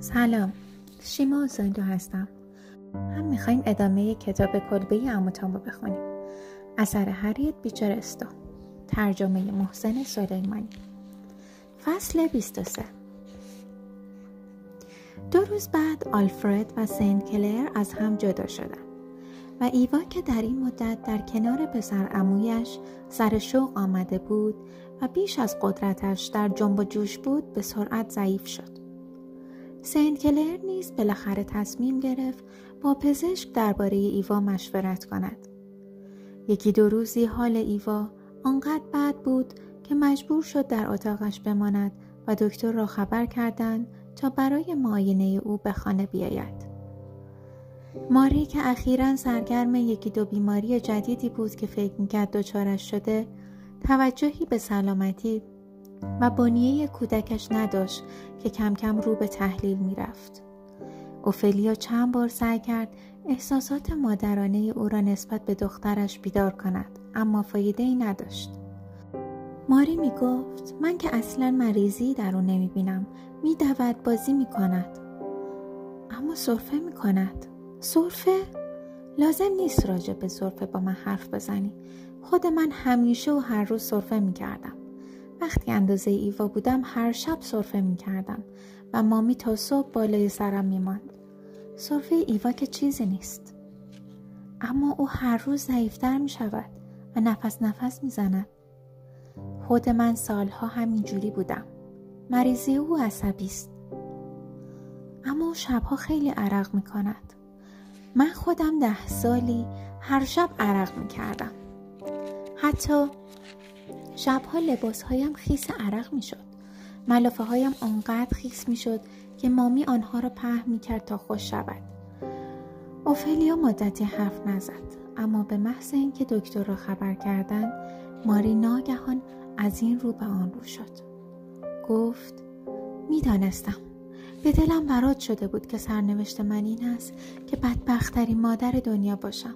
سلام شیما زندو هستم. هم می‌خوایم ادامه کتاب کلبه اموتان رو بخونیم. اثر هریت بیچار استو. ترجمه محسن سلیمانی. فصل 23 دو روز بعد آلفرد و سین کلر از هم جدا شدند و ایوا که در این مدت در کنار پسر امویش سر شوق آمده بود و بیش از قدرتش در جنب و جوش بود به سرعت ضعیف شد. سنت کلر نیز بالاخره تصمیم گرفت با پزشک درباره ایوا مشورت کند. یکی دو روزی حال ایوا آنقدر بد بود که مجبور شد در اتاقش بماند و دکتر را خبر کردند تا برای معاینه او به خانه بیاید. ماری که اخیرا سرگرم یکی دو بیماری جدیدی بود که فکر می‌کرد دچارش شده توجهی به سلامتی و بنیه کودکش نداشت که کم کم رو به تحلیل می‌رفت. اوفلیا چند بار سعی کرد احساسات مادرانه او را نسبت به دخترش بیدار کند اما فایده ای نداشت. ماری می گفت من که اصلا مریضی در او نمی بینم می دود بازی می کند. اما صرفه می کند. صرفه؟ لازم نیست راجع به صرفه با من حرف بزنی. خود من همیشه و هر روز صرفه می کردم. وقتی اندازه ایوا بودم هر شب صرفه می کردم و مامی تا صبح بالای سرم می ماند. ایوا که چیزی نیست. اما او هر روز ضعیفتر می شود و نفس نفس می زند. خود من سالها همینجوری بودم. مریضی او عصبی است. اما او شبها خیلی عرق می کند. من خودم ده سالی هر شب عرق می کردم. حتی شبها لباسهایم خیس عرق می شد. ملافه هایم آنقدر خیس می شد که مامی آنها را په می کرد تا خوش شود. اوفلیا مدتی حرف نزد اما به محض اینکه دکتر را خبر کردند ماری ناگهان از این رو به آن رو شد گفت می‌دانستم به دلم برات شده بود که سرنوشت من این است که بدبختترین مادر دنیا باشم.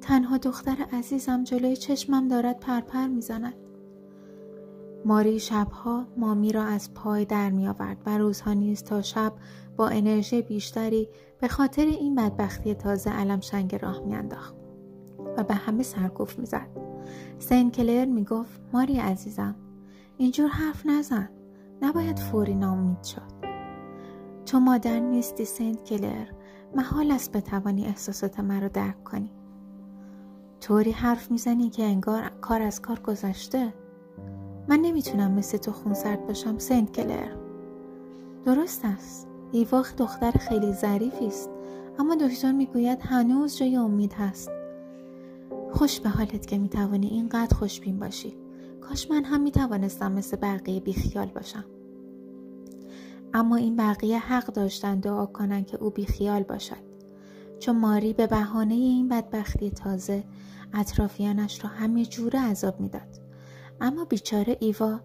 تنها دختر عزیزم جلوی چشمم دارد پرپر می‌زند. ماری شبها مامی را از پای در می آورد و روزها نیز تا شب با انرژی بیشتری به خاطر این بدبختی تازه علم شنگ راه میانداخت و به همه سرکوف می‌زد. سین کلر می‌گفت ماری عزیزم اینجور حرف نزن نباید فوری نامید شد. تو مادر نیستی سنت کلر محال است بتوانی احساسات مرا درک کنی. طوری حرف می‌زنی که انگار کار از کار گذشته. من نمی‌تونم مثل تو خونسرد باشم سنت کلر درست است. ایوا دختر خیلی ظریفی است. اما دکتر می‌گوید هنوز جای امید هست. خوش به حالت که می‌توانی اینقدر خوشبین باشی. کاش من هم می‌توانستم مثل بقیه بیخیال باشم. اما این بقیه حق داشتن دعا کنن که او بیخیال باشد. چون ماری به بهانه این بدبختی تازه اطرافیانش را همه جوره عذاب می‌داد. اما بیچاره ایوا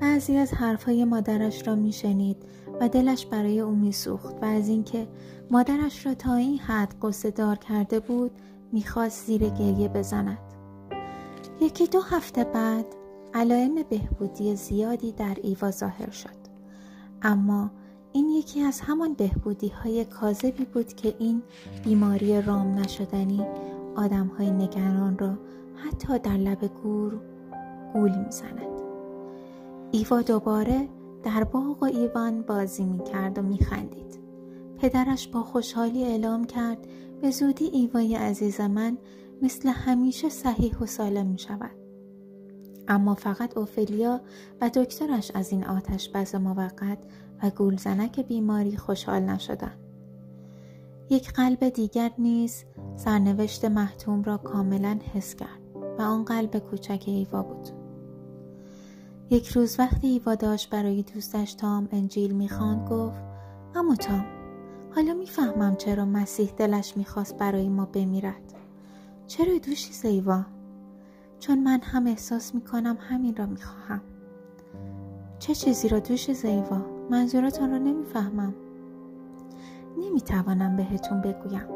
بعضی از حرفهای مادرش را میشنید و دلش برای او میسوخت و از اینکه مادرش را تا این حد قصه دار کرده بود می‌خواست زیر گریه بزند. یکی دو هفته بعد علائم بهبودی زیادی در ایوا ظاهر شد. اما این یکی از همان بهبودی های کاذبی بود که این بیماری رام نشدنی آدم های نگران را حتی در لب گور گول می‌زند ایوا دوباره در باغ و ایوان بازی می کرد و می خندید. پدرش با خوشحالی اعلام کرد به زودی ایوای عزیز من مثل همیشه صحیح و سالم می شود. اما فقط اوفلیا و دکترش از این آتش بز موقت و گولزنک بیماری خوشحال نشدند. یک قلب دیگر نیز سرنوشت محتوم را کاملا حس کرد و آن قلب کوچک ایوا بود. یک روز وقتی ایوا داشت برای دوستش تام انجیل می‌خواند گفت اما تام حالا می‌فهمم چرا مسیح دلش می‌خواست برای ما بمیرد چرا دوشی زیوا چون من هم احساس می‌کنم همین را می‌خواهم چه چیزی را دوش زیوا منظورتان را نمی‌فهمم. نمی‌توانم بهتون بگویم.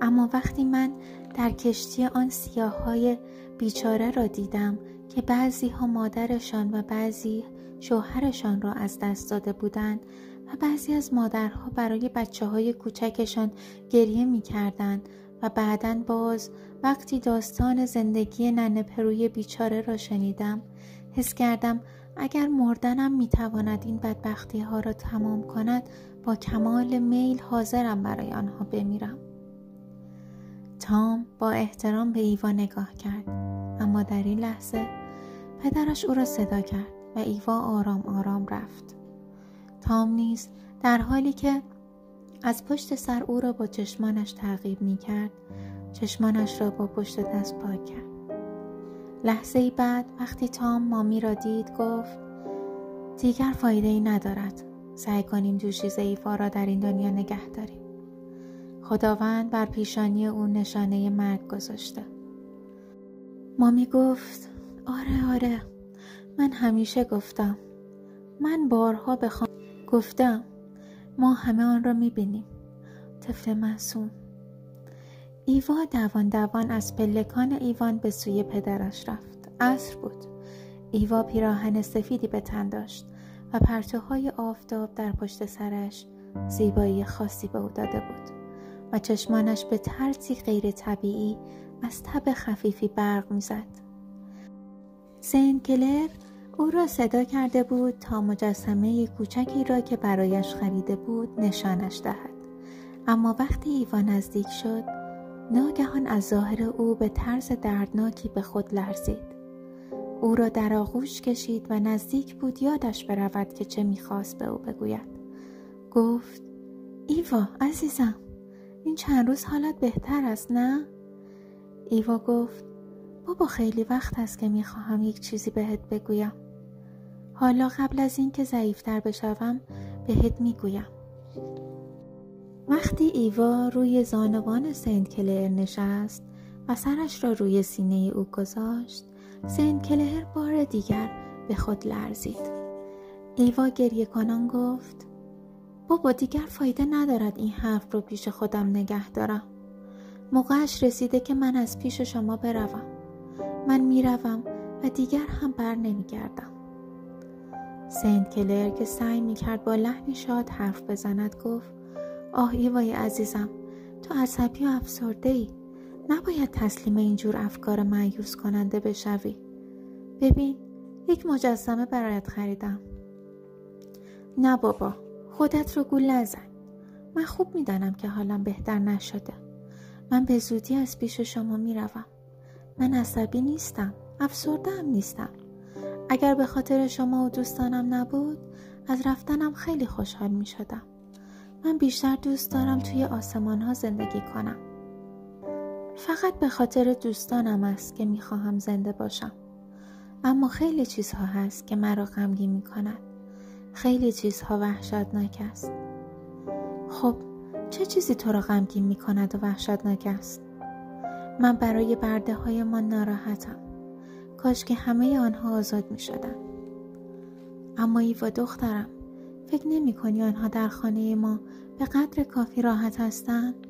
اما وقتی من در کشتی آن سیاه های بیچاره را دیدم که بعضی ها مادرشان و بعضی شوهرشان را از دست داده بودند و بعضی از مادرها برای بچه های کوچکشان گریه می کردن و بعدا باز وقتی داستان زندگی ننه پروی بیچاره را شنیدم حس کردم اگر مردنم می تواند این بدبختی ها را تمام کند با کمال میل حاضرم برای آنها بمیرم. تام با احترام به ایوا نگاه کرد. اما در این لحظه پدرش او را صدا کرد و ایوا آرام آرام رفت. تام نیز در حالی که از پشت سر او را با چشمانش تعقیب می کرد چشمانش را با پشت دست پاک کرد. لحظه بعد وقتی تام مامی را دید گفت دیگر فایده ای ندارد. سعی کنیم دوشیز ایفا را در این دنیا نگه داریم. خداوند بر پیشانی او نشانه مرگ گذاشته. مامی گفت آره آره. من همیشه گفتم. من بارها بخوام گفتم. ما همه آن را می‌بینیم. طفل معصوم. ایوا دوان دوان از پلکان ایوان به سوی پدرش رفت. عصر بود. ایوا پیراهن سفیدی به تن داشت و پرتوهای آفتاب در پشت سرش زیبایی خاصی به او داده بود و چشمانش به طرزی غیر طبیعی از تب خفیفی برق می‌زد. سین کلر او را صدا کرده بود تا مجسمه کوچکی را که برایش خریده بود نشانش دهد. اما وقتی ایوا نزدیک شد ناگهان از ظاهر او به طرز دردناکی به خود لرزید. او را در آغوش کشید و نزدیک بود یادش برود که چه می‌خواست به او بگوید. گفت ایوا عزیزم این چند روز حالت بهتر است نه؟ ایوا گفت بابا خیلی وقت است که می‌خواهم یک چیزی بهت بگویم. حالا قبل از اینکه ضعیفتر بشوم بهت می‌گویم. وقتی ایوا روی زانوان سنت کلر نشست و سرش را روی سینه او گذاشت سنت کلر بار دیگر به خود لرزید. ایوا گریه کنان گفت بابا دیگر فایده ندارد این حرف رو پیش خودم نگه دارم. موقعش رسیده که من از پیش شما بروم. من می‌روم و دیگر هم بر نمیگردم. سنت کلر که سعی می‌کرد با لحنی شاد حرف بزند گفت آه ایوای عزیزم. تو عصبی و افسرده ای نباید تسلیم اینجور افکار معیوس کننده بشوی. ببین یک مجسمه برایت خریدم. نه بابا خودت رو گول نزن. من خوب می‌دانم که حالم بهتر نشده. من به زودی از پیش شما می‌روم. من عصبی نیستم افسرده هم نیستم. اگر به خاطر شما و دوستانم نبود از رفتنم خیلی خوشحال می شدم. من بیشتر دوست دارم توی آسمان ها زندگی کنم. فقط به خاطر دوستانم است که می خواهم زنده باشم. اما خیلی چیزها هست که مرا غمگین می کند. خیلی چیزها وحشتناک است. خب چه چیزی تو را غمگین می کند و وحشتناک است؟ من برای برده های ما ناراحتم. کاش که همه آنها آزاد می شدن. اما ایوا دخترم فکر نمی کنی آنها در خانه ما به قدر کافی راحت هستند؟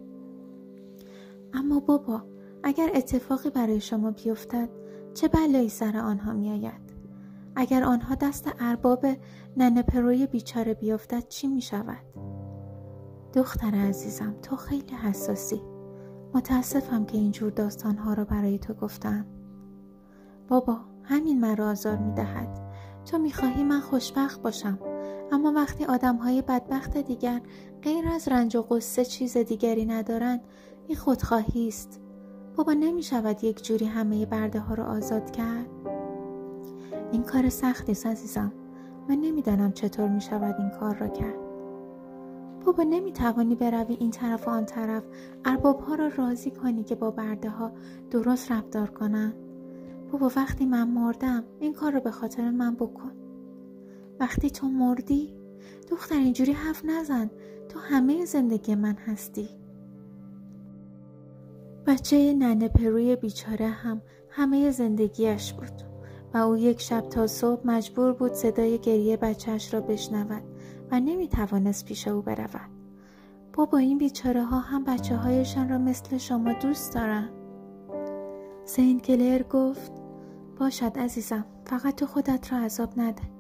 اما بابا اگر اتفاقی برای شما بیفتد چه بلایی سر آنها می آید؟ اگر آنها دست ارباب ننه پروی بیچاره بیفتد چی می شود؟ دختر عزیزم تو خیلی حساسی متاسفم که اینجور داستانها را برای تو گفتم بابا همین مرا آزار می دهد تو می خواهی من خوشبخت باشم اما وقتی آدم های بدبخت دیگر غیر از رنج و قصه چیز دیگری ندارند این خودخواهی است. بابا نمی شود یک جوری همه برده ها رو آزاد کرد؟ این کار سختی است عزیزم. من نمی‌دانم چطور می شود این کار را کرد. بابا نمی توانی بروی این طرف و آن طرف. ارباب ها را راضی کنی که با برده ها درست رفتار کنند. بابا وقتی من مردم این کار رو به خاطر من بکن. وقتی تو مردی دختر اینجوری حرف نزن. تو همه زندگی من هستی. بچه ننه پروی بیچاره هم همه زندگیش بود. و او یک شب تا صبح مجبور بود صدای گریه بچهش را بشنود و نمی توانست پیش او برود. بابا این بیچاره ها هم بچه هایشان را مثل شما دوست دارن. سین کلر گفت باشد عزیزم فقط تو خودت را عذاب نده.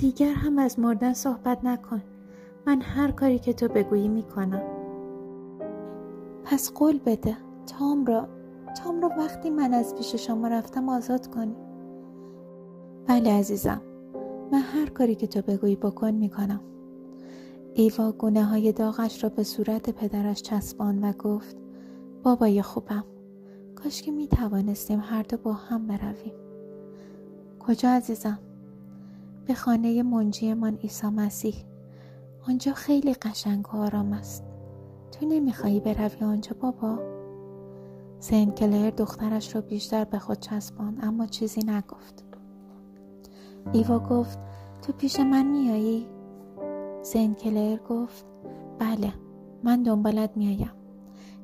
دیگر هم از مردن صحبت نکن. من هر کاری که تو بگویی می‌کنم. پس قول بده. تام را تام را وقتی من از پیش شما رفتم آزاد کنی. بله عزیزم. من هر کاری که تو بگویی بکن می‌کنم. ایوا گونه های داغش را به صورت پدرش چسبان و گفت بابای خوبم. کاش که می توانستیم هر دو با هم برویم. کجا عزیزم؟ به خانه منجیمان عیسی مسیح. آنجا خیلی قشنگ و آرام است. تو نمی‌خواهی بروی آنجا بابا؟ سین کلر دخترش را بیشتر به خود چسبان اما چیزی نگفت. ایوا گفت تو پیش من میایی؟ سین کلر گفت بله من دنبالت میایم.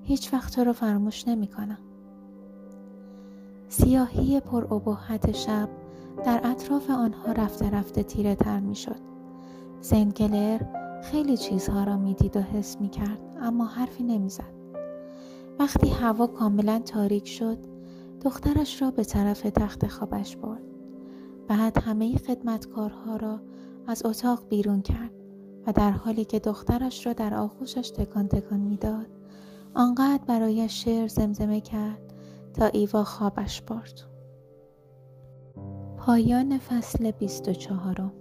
هیچ وقت تو رو فراموش نمی کنم. سیاهی پر ابهت شب در اطراف آنها رفته رفته تیره تر می شد. زنگلر خیلی چیزها را می‌دید و حس می کرد اما حرفی نمی زد. وقتی هوا کاملا تاریک شد دخترش را به طرف تخت خوابش برد. بعد همه خدمتکارها را از اتاق بیرون کرد و در حالی که دخترش را در آغوشش تکان تکان می‌داد آنقدر برایش شعر زمزمه کرد تا ایوا خوابش برد پایان فصل بیست و چهارم.